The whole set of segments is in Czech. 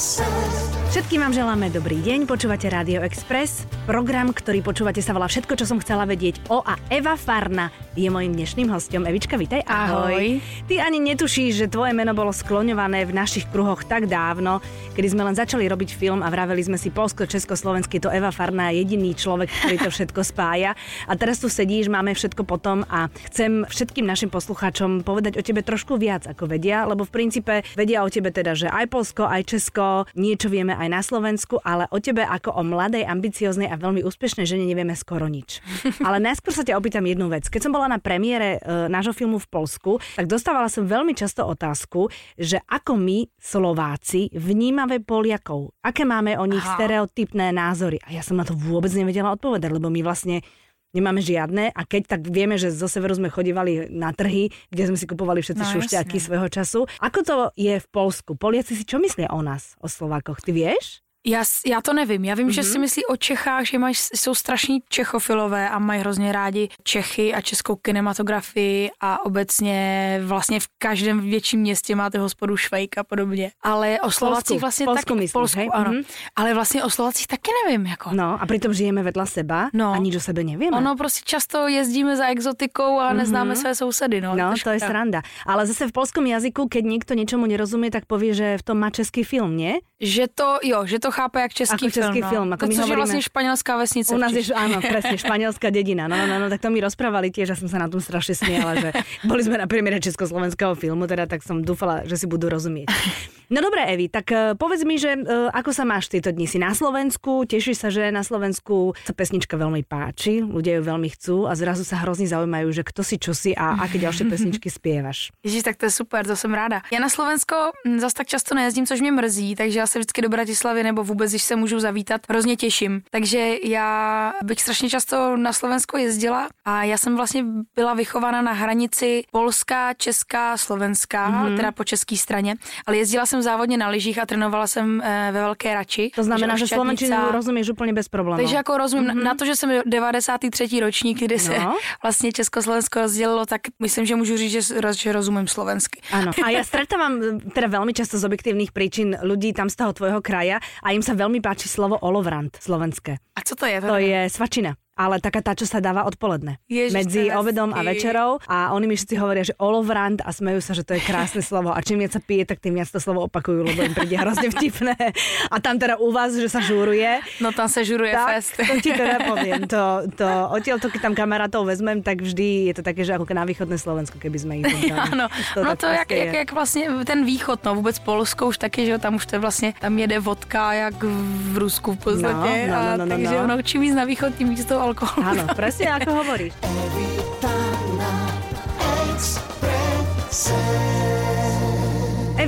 Všetkým vám želáme dobrý deň, počúvate Radio Express, program, ktorý počúvate sa volá Všetko, čo som chcela vedieť. O a Eva Farna je mojím dnešným hostom. Evička, vitaj, ahoj. ahoj. Ty ani netušíš, že tvoje meno bolo skloňované v našich kruhoch tak dávno, kedy sme len začali robiť film a vraveli sme si Polsko, Česko, Slovenské, to Eva Farna je jediný človek, ktorý to všetko spája. A teraz tu sedíš, máme všetko potom a chcem všetkým našim poslucháčom povedať o tebe trošku viac, ako vedia, lebo v princípe vedia o tebe teda, že aj Polsko, aj Česko, niečo vieme aj na Slovensku, ale o tebe ako o mladej, ambicioznej a veľmi úspešnej žene nevieme skoro nič. Ale najskôr sa ťa opýtam jednu vec. Keď som bola na premiére e, nášho filmu v Polsku, tak dostávala som veľmi často otázku, že ako my, Slováci, vnímame Poliakov. Aké máme o nich Aha. stereotypné názory. A ja som na to vôbec nevedela odpovedať, lebo my vlastne nemáme žiadne a keď tak vieme, že zo severu sme chodívali na trhy, kde sme si kupovali všetci no, šušťaky svojho času. Ako to je v Polsku? Poliaci si čo myslia o nás, o Slovákoch? Ty vieš? Já, já to nevím. Já vím, mm-hmm. že si mhm. myslí o Čechách, že mají, jsou strašní čechofilové a mají hrozně rádi Čechy a českou kinematografii a obecně vlastně v každém větším městě máte hospodu Švejk a podobně. Ale o Slovacích vlastně Polsku taky, myslíš, Polsku, hej? ano. Mm-hmm. Ale vlastně o Slovacích taky nevím. Jako. No a přitom žijeme vedle seba no. a nič o sebe nevíme. Ono prostě často jezdíme za exotikou a mm-hmm. neznáme své sousedy. No, no to je sranda. Ale zase v polskom jazyku, keď někdo něčemu nerozumí, tak povie, že v tom má český film, ne? Že to, jo, že to chápe jak český ako český film. No. Ako to, my hovoríme, je vlastne španielská vesnica. U nás je, áno, presne, španielská dedina. No, no, no, no, tak to mi rozprávali tiež, ja som sa na tom strašne smiala, že boli sme na premiére československého filmu, teda tak som dúfala, že si budú rozumieť. No dobré, Evi, tak uh, povedz mi, že uh, ako sa máš tieto dni? Si na Slovensku, tešíš sa, že na Slovensku sa pesnička veľmi páči, ľudia ju veľmi chcú a zrazu sa hrozně zaujímajú, že kto si, čo si a aké ďalšie pesničky spievaš. Ježiš, tak to je super, to jsem ráda. Já na Slovensko hm, zas tak často nejezdím, což mě mrzí, takže já se vždycky do Bratislavy nebo vůbec, když se můžu zavítat, hrozně těším. Takže já bych strašně často na Slovensko jezdila a já jsem vlastně byla vychována na hranici Polská, Česká, Slovenská, mm-hmm. teda po české straně, ale jezdila jsem závodně na lyžích a trénovala jsem e, ve Velké Rači. To znamená, že slovenčinu rozumíš úplně bez problémů. Takže jako rozumím, mm-hmm. na to, že jsem 93. ročník, kdy se no. vlastně Československo rozdělilo, tak myslím, že můžu říct, že, že rozumím slovensky. Ano. A já stretávám teda velmi často z objektivních příčin lidí tam z toho tvojho kraja a jim se velmi páči slovo olovrant slovenské. A co to je? To, to je svačina ale taká tá, čo sa dáva odpoledne. Ježiš, medzi obedom a večerou a oni mi všetci hovoria, že olovrant a smejú sa, že to je krásne slovo a čím viac sa pije, tak tým viac to slovo opakujú, lebo im príde hrozne vtipné. A tam teda u vás, že sa žuruje. No tam sa žuruje tak, fest. to ti teda poviem. To, to, odtiaľ to, keď tam kamarátov vezmem, tak vždy je to také, že ako na východné Slovensko, keby sme ich Ano, to no to jak, jak, jak, vlastně ten východ, no vůbec Polsko už taky, že tam už to je vlastně, tam jede vodka jak v Rusku v podstatě. No, no, no, no, no, takže no. ono čím víc na východ, tím víc toho alkoholu. Áno, presne ako hovoríš.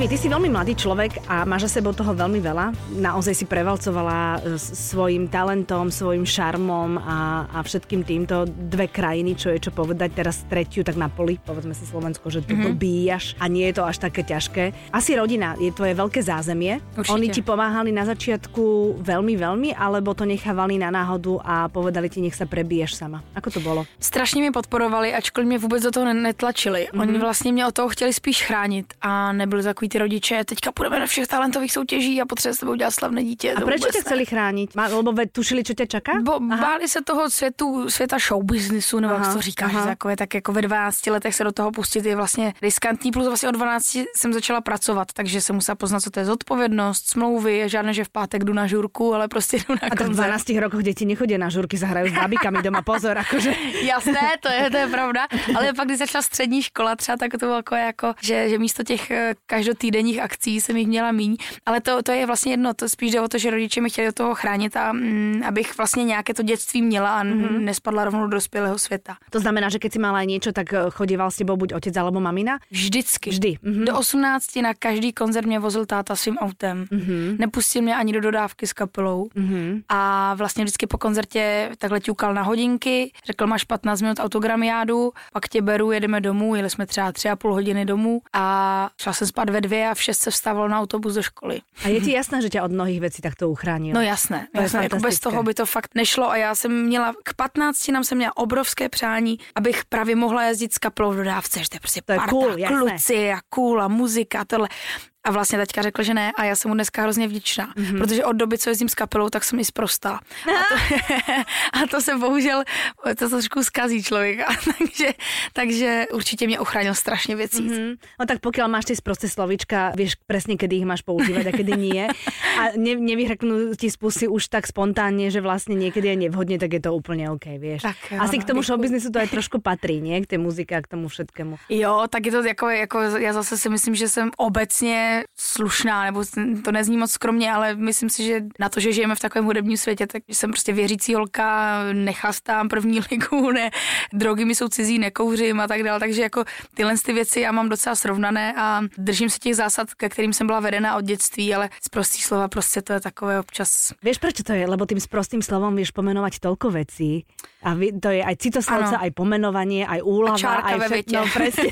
Evi, ty si veľmi mladý človek a máš za sebou toho veľmi veľa. Naozaj si prevalcovala e, svojim talentom, svojim šarmom a, a všetkým týmto dve krajiny, čo je čo povedať. Teraz tretiu, tak na poli, povedzme si Slovensko, že to mm-hmm. dobíjaš a nie je to až také ťažké. Asi rodina je tvoje veľké zázemie. Určite. Oni ti pomáhali na začiatku veľmi, veľmi, alebo to nechávali na náhodu a povedali ti, nech sa prebiješ sama. Ako to bolo? Strašně mě podporovali, ačkoliv mě vůbec do toho netlačili. Mm-hmm. Oni vlastně mě o toho chtěli spíš chránit a nebyli takový ty rodiče, teďka půjdeme na všech talentových soutěží a potřebujeme s tebou dělat slavné dítě. A proč tě chceli chránit? Má, lebo tušili, co tě čeká? Bo, báli se toho světu, světa show businessu, nebo jak to říkáš, aha. takové, tak jako ve 12 letech se do toho pustit je vlastně riskantní, plus vlastně od 12 jsem začala pracovat, takže jsem musela poznat, co to je zodpovědnost, smlouvy, žádné, že v pátek jdu na žurku, ale prostě jdu na A tak v 12 rokoch děti nechodí na žurky, zahrají s bábikami doma, pozor, jakože. Jasné, to je, to je pravda, ale pak, když začala střední škola třeba, tak to bylo jako, jako že, že místo těch eh, každotýdenních akcí jsem jich měla míň, ale to, to je vlastně jedno, to spíš jde o to, že rodiče mi chtěli do toho chránit a mm, abych vlastně nějaké to dětství měla a mm-hmm. nespadla rovnou do dospělého světa. To znamená, že keď si mala něco, tak eh, chodíval s tebou buď otec alebo mamina? Vždycky. Vždy. Mm-hmm. Do 18 na každý koncert mě vozil táta svým autem. Mm-hmm. Nepustil mě ani do dodávky s kapelou mm-hmm. a vlastně vždycky po koncertě takhle ťukal na hodinky, řekl máš 15 minut autogramiádu, pak tě beru, jedeme domů, jeli jsme třeba tři a půl hodiny domů a šla jsem spát ve dvě a v šest se vstával na autobus do školy. A je ti jasné, že tě od mnohých věcí takto uchránil? No jasné, to jasné jako bez toho by to fakt nešlo a já jsem měla k 15 nám jsem měla obrovské přání, abych právě mohla jezdit s kapelou v dodávce, že to je prostě to je parta, cool, jasné. kluci a cool a muzika a tohle. A vlastně taťka řekl, že ne a já jsem mu dneska hrozně vděčná, mm-hmm. protože od doby, co jezdím s kapelou, tak jsem i zprostá. A to, a to se bohužel, to trošku zkazí člověka, takže, takže určitě mě ochránil strašně věcí. Mm-hmm. No tak pokud máš ty sprosté slovíčka, víš přesně, kdy jich máš používat a kdy nie. A ne, nevyhrknú ti spusy už tak spontánně, že vlastně někdy je nevhodně, tak je to úplně OK, víš. Tak, Asi k tomu showbiznisu to aj trošku patří, nie? K té muzice a k tomu všetkému. Jo, tak je to jako, jako, já zase si myslím, že jsem obecně slušná, nebo to nezní moc skromně, ale myslím si, že na to, že žijeme v takovém hudebním světě, tak jsem prostě věřící holka, nechastám první ligu, ne, drogy mi jsou cizí, nekouřím a tak dále, takže jako tyhle ty věci já mám docela srovnané a držím se těch zásad, ke kterým jsem byla vedena od dětství, ale z prostých slova prostě to je takové občas. Víš, proč to je? Lebo tím prostým slovom víš pomenovat tolko věcí a to je aj citoslovce, aj pomenovanie, aj úlava, aj všetko, no, presne.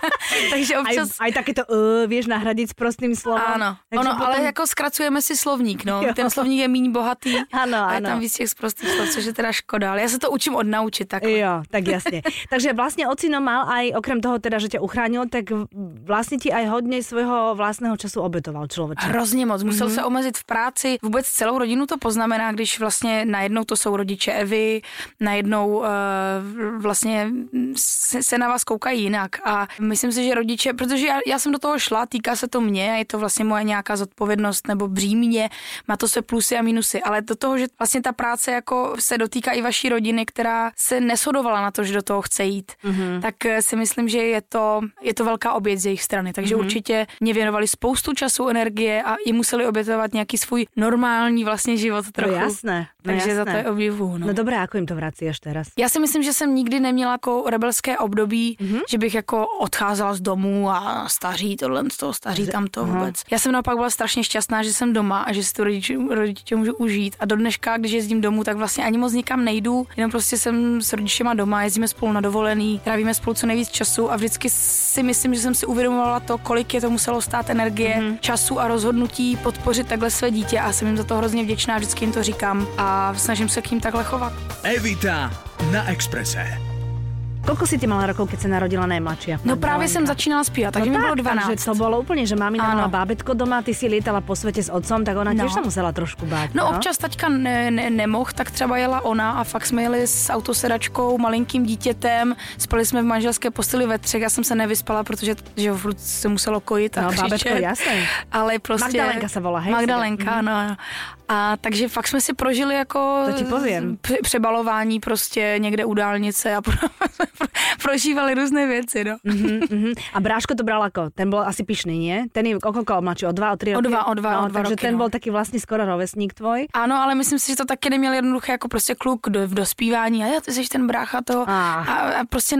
Takže občas... Aj, aj takéto uh, vieš nahradiť prostým slovom. Áno, ono, potom... ale jako zkracujeme si slovník, no. Jo. Ten slovník je méně bohatý ano, a je ano. tam víc těch prostých slov, což je teda škoda, ale já se to učím odnaučit tak. Jo, tak jasně. Takže vlastně ocino mal aj, okrem toho teda, že tě uchránil, tak vlastně ti aj hodně svého vlastného času obetoval člověk. Hrozně moc, musel mm-hmm. se omezit v práci, vůbec celou rodinu to poznamená, když vlastně najednou to jsou rodiče Evy, najednou uh, vlastně se, se na vás koukají jinak a myslím si, že rodiče, protože já, já jsem do toho šla, týká se to mě a je to vlastně moje nějaká zodpovědnost nebo břímě, má to se plusy a minusy, ale do toho, že vlastně ta práce jako se dotýká i vaší rodiny, která se neshodovala na to, že do toho chce jít, mm-hmm. tak eh, si myslím, že je to, je to velká oběť z jejich strany, takže mm-hmm. určitě mě věnovali spoustu času, energie a i museli obětovat nějaký svůj normální vlastně život trochu. No jasné. No takže jasné. za to je obdivu. No. no dobré, jako jim to vracíš teraz? Já si myslím, že jsem nikdy neměla jako rebelské období, mm-hmm. že bych jako odcházela z domu a staří tohle, z toho staří tam to vůbec. Já jsem naopak byla strašně šťastná, že jsem doma a že si to rodiče, rodiče můžu užít. A do dneška, když jezdím domů, tak vlastně ani moc nikam nejdu, jenom prostě jsem s rodičema doma, jezdíme spolu na dovolený, trávíme spolu co nejvíc času a vždycky si myslím, že jsem si uvědomovala to, kolik je to muselo stát energie, mm-hmm. času a rozhodnutí podpořit takhle své dítě a jsem jim za to hrozně vděčná, vždycky jim to říkám a snažím se k ním takhle chovat. Evita na Exprese. Koľko si ty mala rokov, keď sa narodila najmladšia? No právě jsem začínala zpívat, takže no mi bylo 12. Takže to bylo úplně, že mámina mala bábetko doma, ty si lietala po světě s otcom, tak ona no. tiež sa musela trošku bát. No, no? občas taťka ne, ne, nemohl, tak třeba jela ona a fakt jsme jeli s autosedačkou, malinkým dítětem, spali jsme v manželské posteli ve třech, já jsem se nevyspala, protože že furt se muselo kojit a no, bábetko, jasné. Ale prostě... Magdalenka se volá, hej? Magdalenka, no. A takže fakt jsme si prožili jako to ti povím. přebalování prostě někde u dálnice a prožívali různé věci, no. Mm-hmm, mm-hmm. A bráško to bral jako, ten byl asi pišný, ne? Ten je o koľko mladší, o dva, o tři roky? O dva, o dva, no, o dva Takže roky, ten no. byl taky vlastně skoro rovesník tvoj. Ano, ale myslím si, že to taky neměl jednoduché jako prostě kluk do, v dospívání a já, ty jsi ten brácha to ah. a, a, prostě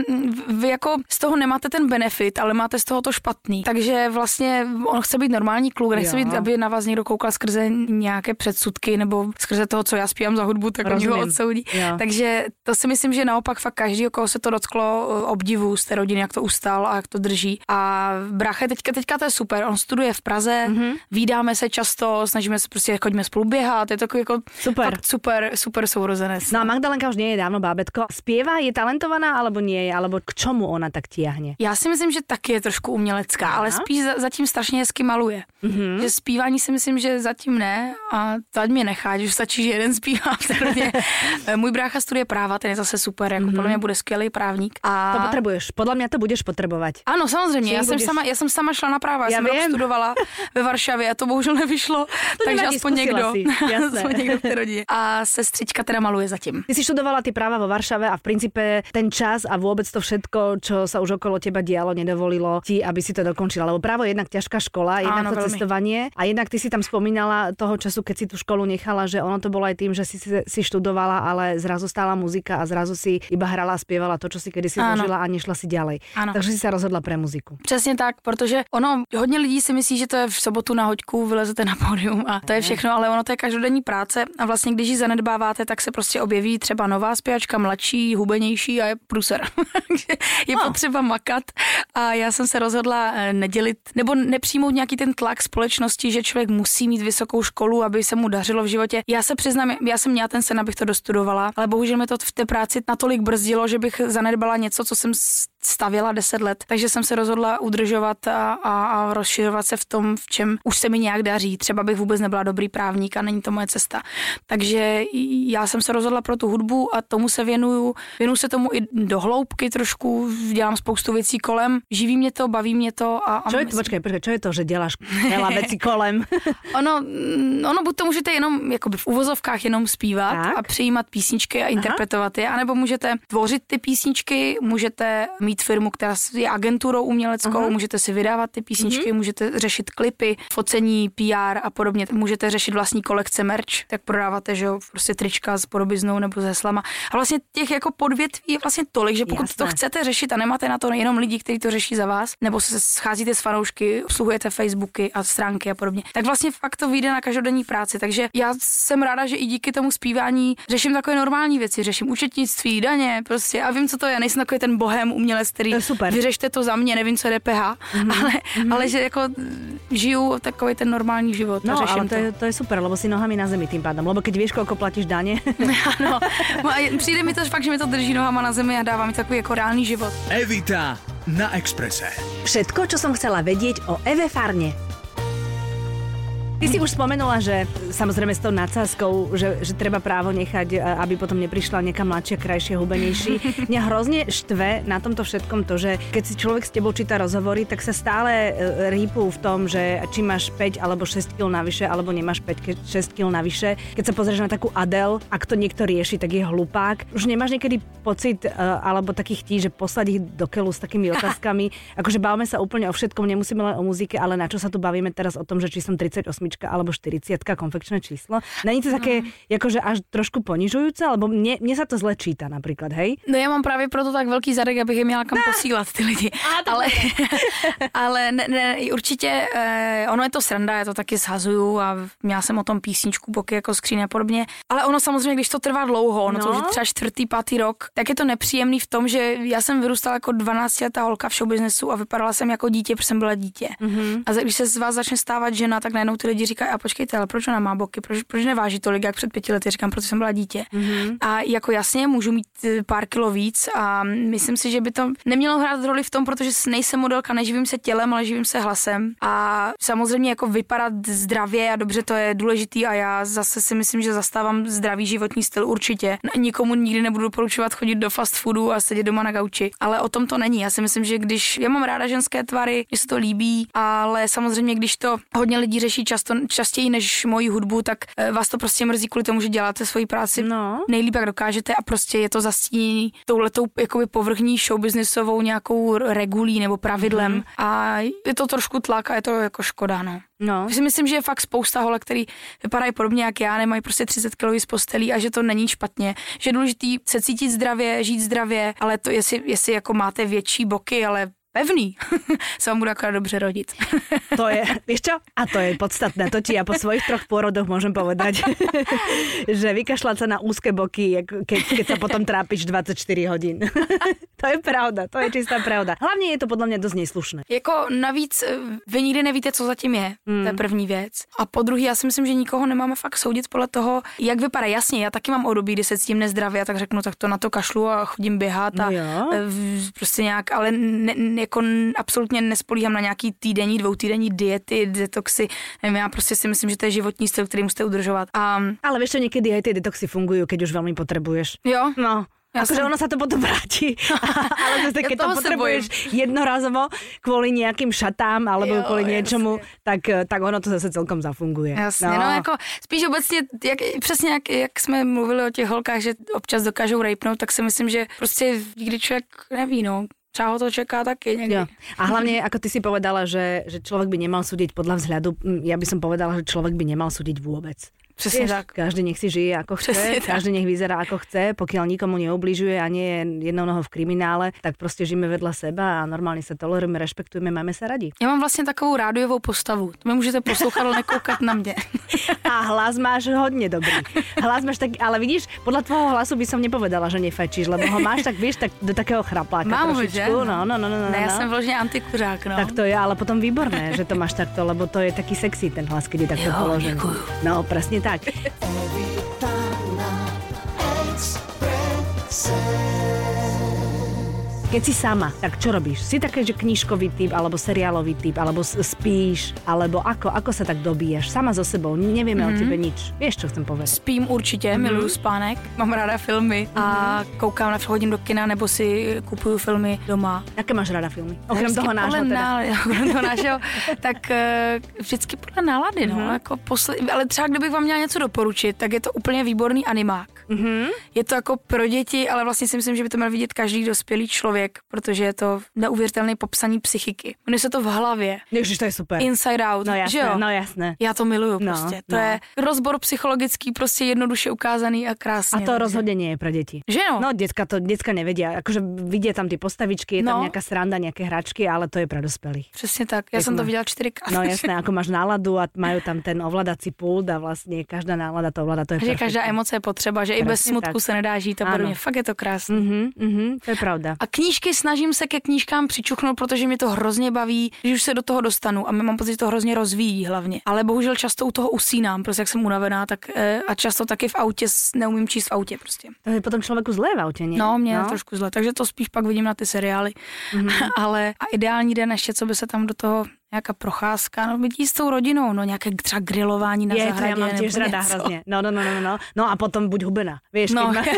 vy jako z toho nemáte ten benefit, ale máte z toho to špatný. Takže vlastně on chce být normální kluk, nechce být, aby na vás někdo koukal skrze nějaké předsudky nebo skrze toho, co já zpívám za hudbu, tak oni ho odsoudí. Jo. Takže to si myslím, že naopak fakt každý, koho se to dotklo, eh, obdivu z té rodiny, jak to ustal a jak to drží. A brácha teďka, teďka to je super, on studuje v Praze, mm-hmm. vídáme se často, snažíme se prostě, chodíme spolu běhat, je to takový jako super, super, super sourozenec. No a Magdalenka už nie je dávno bábetko. Zpěvá, je talentovaná, alebo nie je, alebo k čemu ona tak tiahne? Já si myslím, že taky je trošku umělecká, ale spíš zatím strašně hezky maluje. Mm-hmm. Že zpívání si myslím, že zatím ne a to ať mě nechá, už stačí, že jeden zpívá Můj brácha studuje práva, ten je zase super, jako mm-hmm. podle mě bude skvělý právník. A... To potřebuješ, podle mě to budeš potřebovat. Ano, samozřejmě, já jsem, sama, já jsem sama šla na práva, já, já jsem rok studovala ve Varšavě a to bohužel nevyšlo, to takže aspoň někdo, aspoň někdo v té rodině. A sestřička teda maluje zatím. Ty si študovala ty práva vo Varšave a v principe ten čas a vůbec to všetko, čo sa už okolo teba dialo, nedovolilo ti, aby si to dokončila. Lebo právo je jednak ťažká škola, jednak Áno, to veľmi. cestovanie a jednak ty si tam spomínala toho času, keď si tu školu nechala, že ono to bolo aj tým, že si, si študovala, ale zrazu stála muzika a zrazu si iba hrala a zpěvala to, co si kedy si zložila a nešla si ďalej. Ano. Takže si se rozhodla pre muziku. Přesně tak, protože ono, hodně lidí si myslí, že to je v sobotu na hoďku, vylezete na pódium a to je všechno, ale ono to je každodenní práce a vlastně když ji zanedbáváte, tak se prostě objeví třeba nová zpěvačka, mladší, hubenější a je pruser. je no. potřeba makat a já jsem se rozhodla eh, nedělit nebo nepřijmout nějaký ten tlak společnosti, že člověk musí mít vysokou školu, aby se mu dařilo v životě. Já se přiznám, já jsem měla ten sen, abych to dostudovala, ale bohužel mi to v té práci natolik brzdilo, že bych zanedbala něco, co jsem stavěla 10 let, takže jsem se rozhodla udržovat a, a, a rozšiřovat se v tom, v čem už se mi nějak daří. Třeba bych vůbec nebyla dobrý právník a není to moje cesta. Takže já jsem se rozhodla pro tu hudbu a tomu se věnuju. Věnuju se tomu i do hloubky trošku, dělám spoustu věcí kolem, živí mě to, baví mě to. A, a čo je to, počkej, počkej, čo je to, že děláš veľa věcí kolem? ono, mm, ono buď to můžete jenom jakoby v uvozovkách jenom zpívat tak. a přijímat písničky a interpretovat Aha. je, anebo můžete tvořit ty písničky, můžete mít firmu, která je agenturou uměleckou, Aha. můžete si vydávat ty písničky, mhm. můžete řešit klipy, focení, PR a podobně. Můžete řešit vlastní kolekce merch, tak prodáváte, že jo, prostě trička s podobiznou nebo s heslama. A vlastně těch jako podvětví je vlastně tolik, že pokud Jasné. to chcete řešit a nemáte na to jenom lidi, kteří to řeší za vás, nebo se scházíte s fanoušky, obsluhujete Facebooky a stránky a podobně, tak vlastně fakt to vyjde na každodenní práci. Takže já jsem ráda, že i díky tomu zpívání řeším takové normální věci, řeším účetnictví, daně, prostě a vím, co to je. Nejsem takový ten bohem umělec, který to super. vyřešte to za mě, nevím, co je DPH, mm-hmm. ale, mm-hmm. ale že jako žiju takový ten normální život. No, a ale to, to. Je, to je super, lebo si nohami na zemi tým pádem, lebo keď víš, koľko platíš daně. ano, přijde mi to fakt, že mi to drží nohama na zemi a dává mi takový jako reálný život. Evita na Exprese. Všetko, čo som chcela vedieť o Eve Farne. Ty si už spomenula, že samozrejme s tou nadsázkou, že, že treba právo nechať, aby potom neprišla nejaká mladšia, krajšia, hubenejší. Mňa hrozne štve na tomto všetkom to, že keď si človek s tebou číta rozhovory, tak sa stále e, rýpú v tom, že či máš 5 alebo 6 kg navyše, alebo nemáš 5 6 kg navyše. Keď sa pozrieš na takú Adel, ak to niekto rieši, tak je hlupák. Už nemáš niekedy pocit e, alebo takých tí, že poslať ich do keľu s takými otázkami. Akože bavíme sa úplne o všetkom, nemusíme len o muzike, ale na čo sa tu bavíme teraz o tom, že či som 38 alebo 40 konfekčné číslo. Není to také mm. jakože až trošku ponižujúce, alebo mne, mne sa to zle číta například, hej? No já mám právě proto tak velký zadek, abych je měla kam no. posílat ty lidi. A, ale ale ne, ne, určitě eh, ono je to sranda, já to taky shazuju a měla jsem o tom písničku boky jako skříň a podobně. Ale ono samozřejmě, když to trvá dlouho, ono no. to už je třeba čtvrtý, pátý rok, tak je to nepříjemný v tom, že já jsem vyrůstala jako 12 letá holka v showbiznesu a vypadala jsem jako dítě, protože jsem byla dítě. Mm-hmm. A když se z vás začne stávat žena, tak najednou ty lidi říkají, a počkejte, ale proč ona má boky, proč, proč neváží tolik, jak před pěti lety, říkám, protože jsem byla dítě. Mm-hmm. A jako jasně, můžu mít eh, pár kilo víc a myslím si, že by to nemělo hrát roli v tom, protože nejsem modelka, neživím se tělem, ale živím se hlasem. A samozřejmě jako vypadat zdravě a dobře to je důležitý a já zase si myslím, že zastávám zdravý životní styl určitě. Nikomu nikdy nebudu doporučovat chodit do fast foodu a sedět doma na gauči, ale o tom to není. Já si myslím, že když já mám ráda ženské tvary, že se to líbí, ale samozřejmě, když to hodně lidí řeší často, častěji než moji hudbu, tak eh, vás to prostě mrzí kvůli tomu, že děláte svoji práci no. nejlíp, jak dokážete a prostě je to zastínění touhletou jakoby povrchní showbiznisovou nějakou regulí nebo pravidlem mm-hmm. a je to trošku tlak a je to jako škoda, no. No. Si myslím, že je fakt spousta holek, který vypadají podobně jak já, nemají prostě 30 kg z postelí a že to není špatně. Že je důležité se cítit zdravě, žít zdravě, ale to jestli, jestli jako máte větší boky, ale pevný, se vám bude akorát dobře rodit. to je, víš čo? A to je podstatné, to ti ja po svojich troch pôrodoch môžem povedať, že vykašľať sa na úzke boky, keď, keď sa potom trápiš 24 hodín. to je pravda, to je čistá pravda. Hlavně je to podle mě dost neslušné. Jako navíc eh, vy nikdy nevíte, co zatím je, hmm. to je hmm. první věc. A po druhý, já si myslím, že nikoho nemáme fakt soudit podle toho, jak vypadá. Jasně, já taky mám období, kdy se cítím nezdravě a tak řeknu, tak to na to kašlu a chodím běhat a no prostě nějak, ale ne, ne, jako absolutně nespolíhám na nějaký týdenní, dvoutýdenní diety, detoxy. Nevím, já prostě si myslím, že to je životní styl, který musíte udržovat. A... Ale víš, že někdy aj ty detoxy fungují, když už velmi potřebuješ. Jo? No. Akože ono sa to potom vráti, ale zase, keď to potrebuješ jednorazovo kvôli nejakým šatám alebo jo, kvôli niečomu, tak, tak ono to zase celkom zafunguje. Jasně, no, no jako spíš obecně, jak, přesně jak, jak jsme mluvili o těch holkách, že občas dokážou rejpnout, tak si myslím, že prostě nikdy člověk neví, no, Třeba ho to čeká taky někdy. Jo. A hlavně, jako ty si povedala, že, že člověk by nemal súdiť podľa vzhľadu, ja by som povedala, že člověk by nemal súdiť vůbec. Přesně tak. Každý nech si žije ako chce, Přesně každý tak. nech vyzerá ako chce, pokiaľ nikomu neubližuje a nie je jednou nohou v kriminále, tak prostě žijeme vedle seba a normálně se tolerujeme, respektujeme, máme se radi. Já mám vlastně takovou rádiovou postavu. To mi můžete poslouchat, ale nekoukat na mě. A hlas máš hodně dobrý. Hlas máš tak, ale vidíš, podle tvého hlasu by som nepovedala, že nefečíš, lebo ho máš tak, víš, tak do takého chrapláka Mám trošičku. Že? No, no, no, no, no, ne, já no. jsem vložně antikuřák, no. Tak to je ale potom výborné, že to máš takto, lebo to je taký sexy ten hlas, keď je takto položený. No, přesně tak. Keď si sama, tak čo robíš? Si také, že knižkový typ, alebo seriálový typ, alebo spíš, alebo ako, ako sa tak dobíjaš? Sama so sebou, nevieme mm-hmm. o tebe nič. Vieš, čo chcem povedať? Spím určitě, mm-hmm. miluju spánek, mám ráda filmy mm-hmm. a mhm. koukám na chodím do kina nebo si kupuju filmy doma. Jaké máš ráda filmy? Okrem toho nášho teda. Okrem toho nášho, tak uh, vždycky podle nálady, no. Mm-hmm. Jako posle, ale třeba kdybych vám měla něco doporučit, tak je to úplně výborný animák. Mm-hmm. Je to jako pro děti, ale vlastně si myslím, že by to měl vidět každý dospělý člověk, protože je to neuvěřitelné popsaní psychiky. Jmenuje se to v hlavě. Ježiš, to je super. Inside Out. No jasné, že jo? no jasné. Já to miluju no, prostě. To no. je rozbor psychologický, prostě jednoduše ukázaný a krásně. A to rozhodně nie je pro děti. Že jo? No, děcka to děcka nevedia. Jakože vidí tam ty postavičky, je no. tam nějaká sranda, nějaké hračky, ale to je pro dospělých. Přesně tak. Já Jak jsem má... to viděla čtyřikrát. No jasné, jako máš náladu a mají tam ten ovladací pult a vlastně každá nálada to ovládá. To je že každá emoce je potřeba, že Presne i bez smutku tak. se nedá žít a podobně. Fakt je to krásné. Mm-hmm, mm-hmm, to je pravda. A knížky snažím se ke knížkám přičuchnout, protože mi to hrozně baví, když už se do toho dostanu a mám pocit, že to hrozně rozvíjí hlavně. Ale bohužel často u toho usínám, prostě jak jsem unavená, tak eh, a často taky v autě neumím číst v autě prostě. To je potom člověku zlé v autě, ne? No, mě no. trošku zle, takže to spíš pak vidím na ty seriály. Mm-hmm. Ale a ideální den ještě, co by se tam do toho nějaká procházka, no bytí s tou rodinou, no nějaké třeba grilování na je, zahradě. To já mám těž rada hrozně. No, no, no, no, no. No a potom buď hubená, víš, no. keď, má,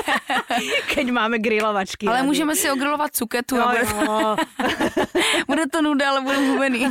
keď máme grilovačky. Ale rady. můžeme si ogrilovat cuketu no, a bude, to, bude to nuda, ale budeme hubený.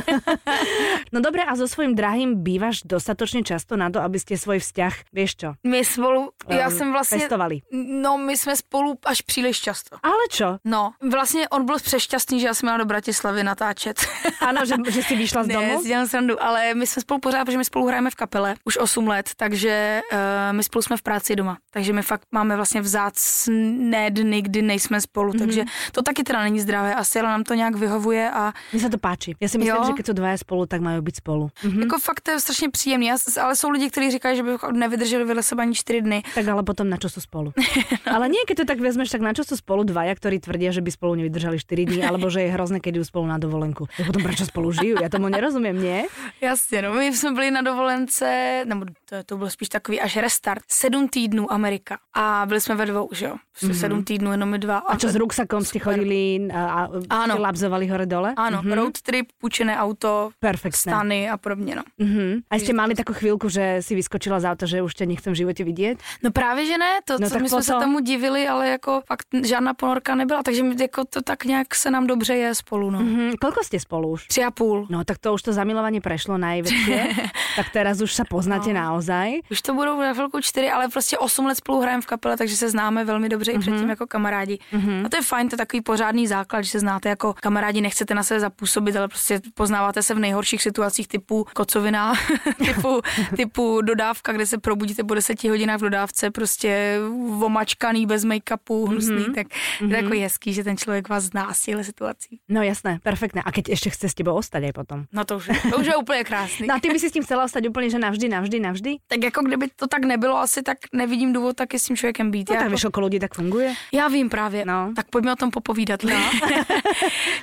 no dobré, a so svým drahým bývaš dostatočně často na to, aby ste svůj vzťah, víš čo? My spolu, já um, jsem vlastně... Pestovali. No, my jsme spolu až příliš často. Ale čo? No, vlastně on byl přešťastný, že já jsem měla do Bratislavy natáčet. ano, že, že si vyšla vyšla z domu? Ne, dělám srandu, ale my jsme spolu pořád, protože my spolu hrajeme v kapele už 8 let, takže uh, my spolu jsme v práci doma. Takže my fakt máme vlastně vzácné dny, kdy nejsme spolu, mm-hmm. takže to taky teda není zdravé asi, ale nám to nějak vyhovuje a... Mně se to páči. Já si myslím, jo? že když jsou dva spolu, tak mají být spolu. Mm-hmm. Jako fakt to je strašně příjemný, ale jsou lidi, kteří říkají, že by nevydrželi vedle sebe ani 4 dny. Tak ale potom na čo jsou spolu. no. Ale nie, keď to tak vezmeš, tak na čo jsou spolu dvaja, ktorí tvrdí, že by spolu nevydrželi 4 dny, alebo že je hrozné, keď jdou spolu na dovolenku. Tak potom proč spolu žijú? Já tomu nerozumím, nie? Jasně, no my jsme byli na dovolence, nebo to, to byl spíš takový až restart, sedm týdnů Amerika a byli jsme ve dvou, že jo, mm-hmm. sedm týdnů, jenom my dva. A, a čo s ruksakom jste chodili a, a labzovali hore dole? Ano, mm-hmm. road trip, půjčené auto, Perfektné. stany a podobně, no. Mm-hmm. A jste mali takovou chvilku, že si vyskočila z auta, že už tě nechcem v životě vidět? No právě, že ne, to, no, co my jsme se tomu divili, ale jako fakt žádná ponorka nebyla, takže jako to tak nějak se nám dobře je spolu, no. Mm-hmm. Kolko jste spolu už? Tři a půl. No tak to už to zamilování prešlo najväčšie, tak teraz už se poznáte no. Naozaj. Už to budou na chvilku čtyři, ale prostě osm let spolu hrajeme v kapele, takže se známe velmi dobře mm-hmm. i předtím mhm. jako kamarádi. Mm-hmm. A to je fajn, to je takový pořádný základ, že se znáte jako kamarádi, nechcete na sebe zapůsobit, ale prostě poznáváte se v nejhorších situacích typu kocovina, typu, typu dodávka, kde se probudíte po deseti hodinách v dodávce, prostě omačkaný, bez make-upu, hnusný, mm-hmm. tak mm-hmm. je takový hezký, že ten člověk vás zná z těchto situací. No jasné, perfektné. A keď ještě chce s tebou ostať aj potom. No to už, to už je úplně krásný. No a ty by si s tím chcela ostať úplně, že navždy, navždy, navždy? Tak jako kdyby to tak nebylo asi, tak nevidím důvod taky s tím člověkem být. No Já tak jako... víš, lidí tak funguje. Já vím právě. No. Tak pojďme o tom popovídat. No.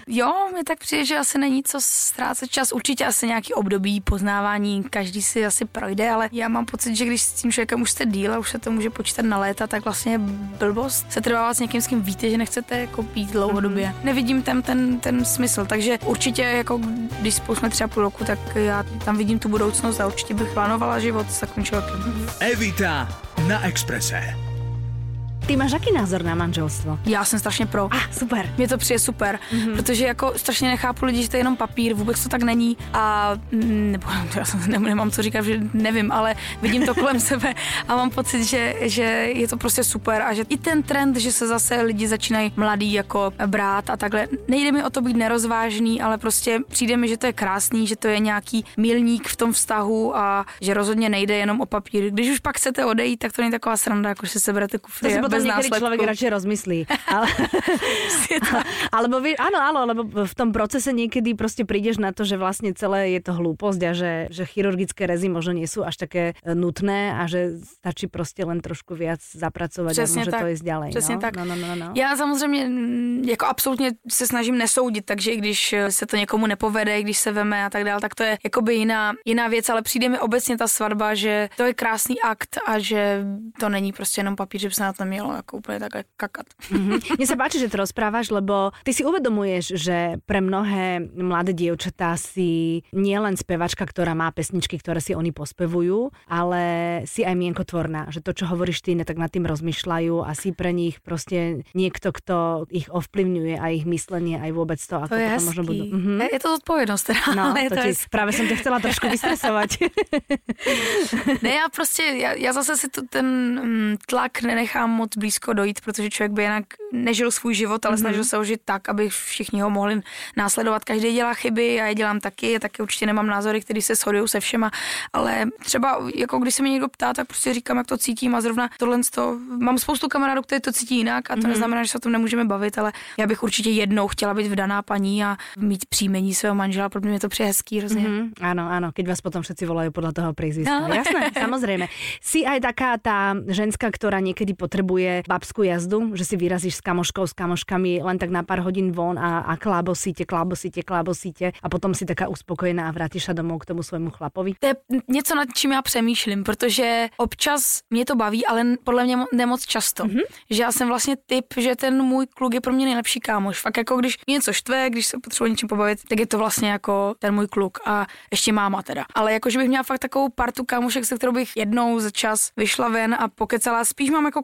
jo, mi tak přijde, že asi není co ztrácet čas. Určitě asi nějaký období poznávání, každý si asi projde, ale já mám pocit, že když s tím člověkem už jste díl a už se to může počítat na léta, tak vlastně blbost se trvá s někým, s kým víte, že nechcete jako být dlouhodobě. Mm-hmm. Nevidím tam ten, ten smysl, takže určitě jako když spolu jsme třeba půl roku, tak já tam vidím tu budoucnost a určitě bych plánovala život s takovým člověkem. Evita na Exprese. Ty máš jaký názor na manželstvo? Já jsem strašně pro. Ah, super. Mně to přijde super, mm-hmm. protože jako strašně nechápu lidi, že to je jenom papír, vůbec to tak není a mm, nebo já jsem, nemám co říkat, že nevím, ale vidím to kolem sebe a mám pocit, že, že je to prostě super a že i ten trend, že se zase lidi začínají mladý jako brát a takhle. Nejde mi o to být nerozvážný, ale prostě přijde mi, že to je krásný, že to je nějaký milník v tom vztahu a že rozhodně nejde jenom o papír. Když už pak chcete odejít, tak to není taková sranda, jako že se berete kufry bez následku. člověk radši rozmyslí. Ale, alebo vy, áno, áno, lebo v tom procese niekedy prostě prídeš na to, že vlastně celé je to hlúposť a že, že chirurgické rezy možno nie sú až také e, nutné a že stačí prostě len trošku viac zapracovat Přesně a může tak. to ísť ďalej. Přesně no? tak. No, no, no, no. Já samozřejmě mm, jako absolutně se snažím nesoudit, takže i když se to někomu nepovede, když se veme a tak dále, tak to je jakoby jiná, jiná věc, ale přijde mi obecně ta svatba, že to je krásný akt a že to není prostě jenom papír, že by se na to mělo mělo jako úplně takhle kakat. Mm-hmm. Mne sa páči, že to rozprávaš, lebo ty si uvedomuješ, že pre mnohé mladé dievčatá si nielen spevačka, ktorá má pesničky, ktoré si oni pospevujú, ale si aj mienkotvorná, že to, čo hovoríš ty, tak nad tým rozmýšľajú a si pre nich proste niekto, kto ich ovplyvňuje a ich myslenie aj vôbec to, ako to je to možno budú. Mm-hmm. Je to zodpovědnost teda. No, ale to to ti, je... práve som ťa chcela trošku vystresovať. ne, já prostě, já, já zase si tu, ten mm, tlak nenechám moc blízko dojít, protože člověk by jinak nežil svůj život, ale mm-hmm. snažil se ho žít tak, aby všichni ho mohli následovat. Každý dělá chyby, já je dělám taky, taky určitě nemám názory, které se shodují se všema, ale třeba jako když se mě někdo ptá, tak prostě říkám, jak to cítím a zrovna tohle to, mám spoustu kamarádů, kteří to cítí jinak a to mm-hmm. neznamená, že se o tom nemůžeme bavit, ale já bych určitě jednou chtěla být vdaná paní a mít příjmení svého manžela, protože mě to přijde hezký hrozně. Mm-hmm. Áno, áno, keď vás potom všetci volajú podľa toho prízviska. No. Jasné, samozrejme. Si aj taká tá ženská, ktorá niekedy potrebuje babskú jazdu, že si vyrazíš s kamoškou, s kamoškami len tak na pár hodín von a, a klábosíte, klábosíte, klábosíte a potom si taká uspokojená a vrátíš sa domov k tomu svojmu chlapovi? To je něco, nad čím já přemýšlím, protože občas mě to baví, ale podle mě nemoc často. Mm-hmm. Že já jsem vlastně typ, že ten můj kluk je pro mě nejlepší kámoš. Fakt jako když něco štve, když se potřebuji něčím pobavit, tak je to vlastně jako ten můj kluk a ještě máma teda. Ale jako, že bych měla fakt takovou partu kámošek, se kterou bych jednou za čas vyšla ven a pokecala. Spíš mám jako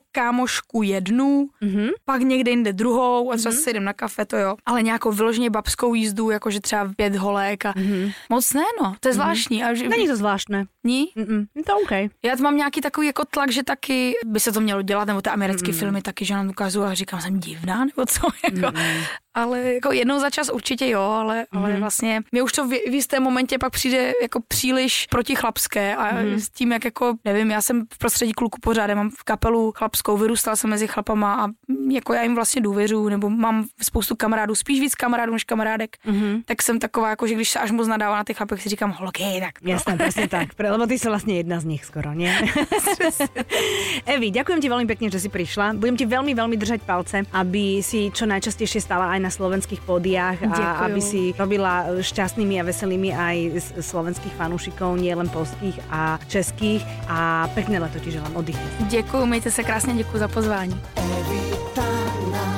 kámošku jednu, mm-hmm. pak někde jinde druhou a třeba mm-hmm. si jdem na kafe, to jo. Ale nějakou vyloženě babskou jízdu, jakože třeba pět holek a mm-hmm. moc ne, no. To je mhm. zvláštní. Mm-hmm. A že... Není to zvláštné. Ní? Mm-mm. To OK. Já mám nějaký takový jako tlak, že taky by se to mělo dělat, nebo ty americké mm-mm. filmy taky, že nám ukazují a říkám, jsem divná, nebo co, jako. Mm-mm ale jako jednou za čas určitě jo, ale, mm-hmm. ale vlastně mě už to v, v jistém momentě pak přijde jako příliš protichlapské a mm-hmm. s tím, jak jako, nevím, já jsem v prostředí kluku pořád, mám v kapelu chlapskou, vyrůstal jsem mezi chlapama a jako já jim vlastně důvěřuju, nebo mám spoustu kamarádů, spíš víc kamarádů než kamarádek, mm-hmm. tak jsem taková, jako, že když se až moc nadává na ty chlapy, si říkám, holky, tak. No. Jasné, přesně tak, lebo ty jsi vlastně jedna z nich skoro, ne? Evi, ďakujem ti veľmi pekne, že si prišla. Budem ti veľmi, veľmi držať palce, aby si čo najčastejšie stala aj na na slovenských pódiách a Ďakujem. aby si robila šťastnými a veselými aj slovenských fanúšikov, nielen polských a českých a pekné leto ti želám oddychnout. Děkuji, majte se krásně, děkuji za pozvání. Evita na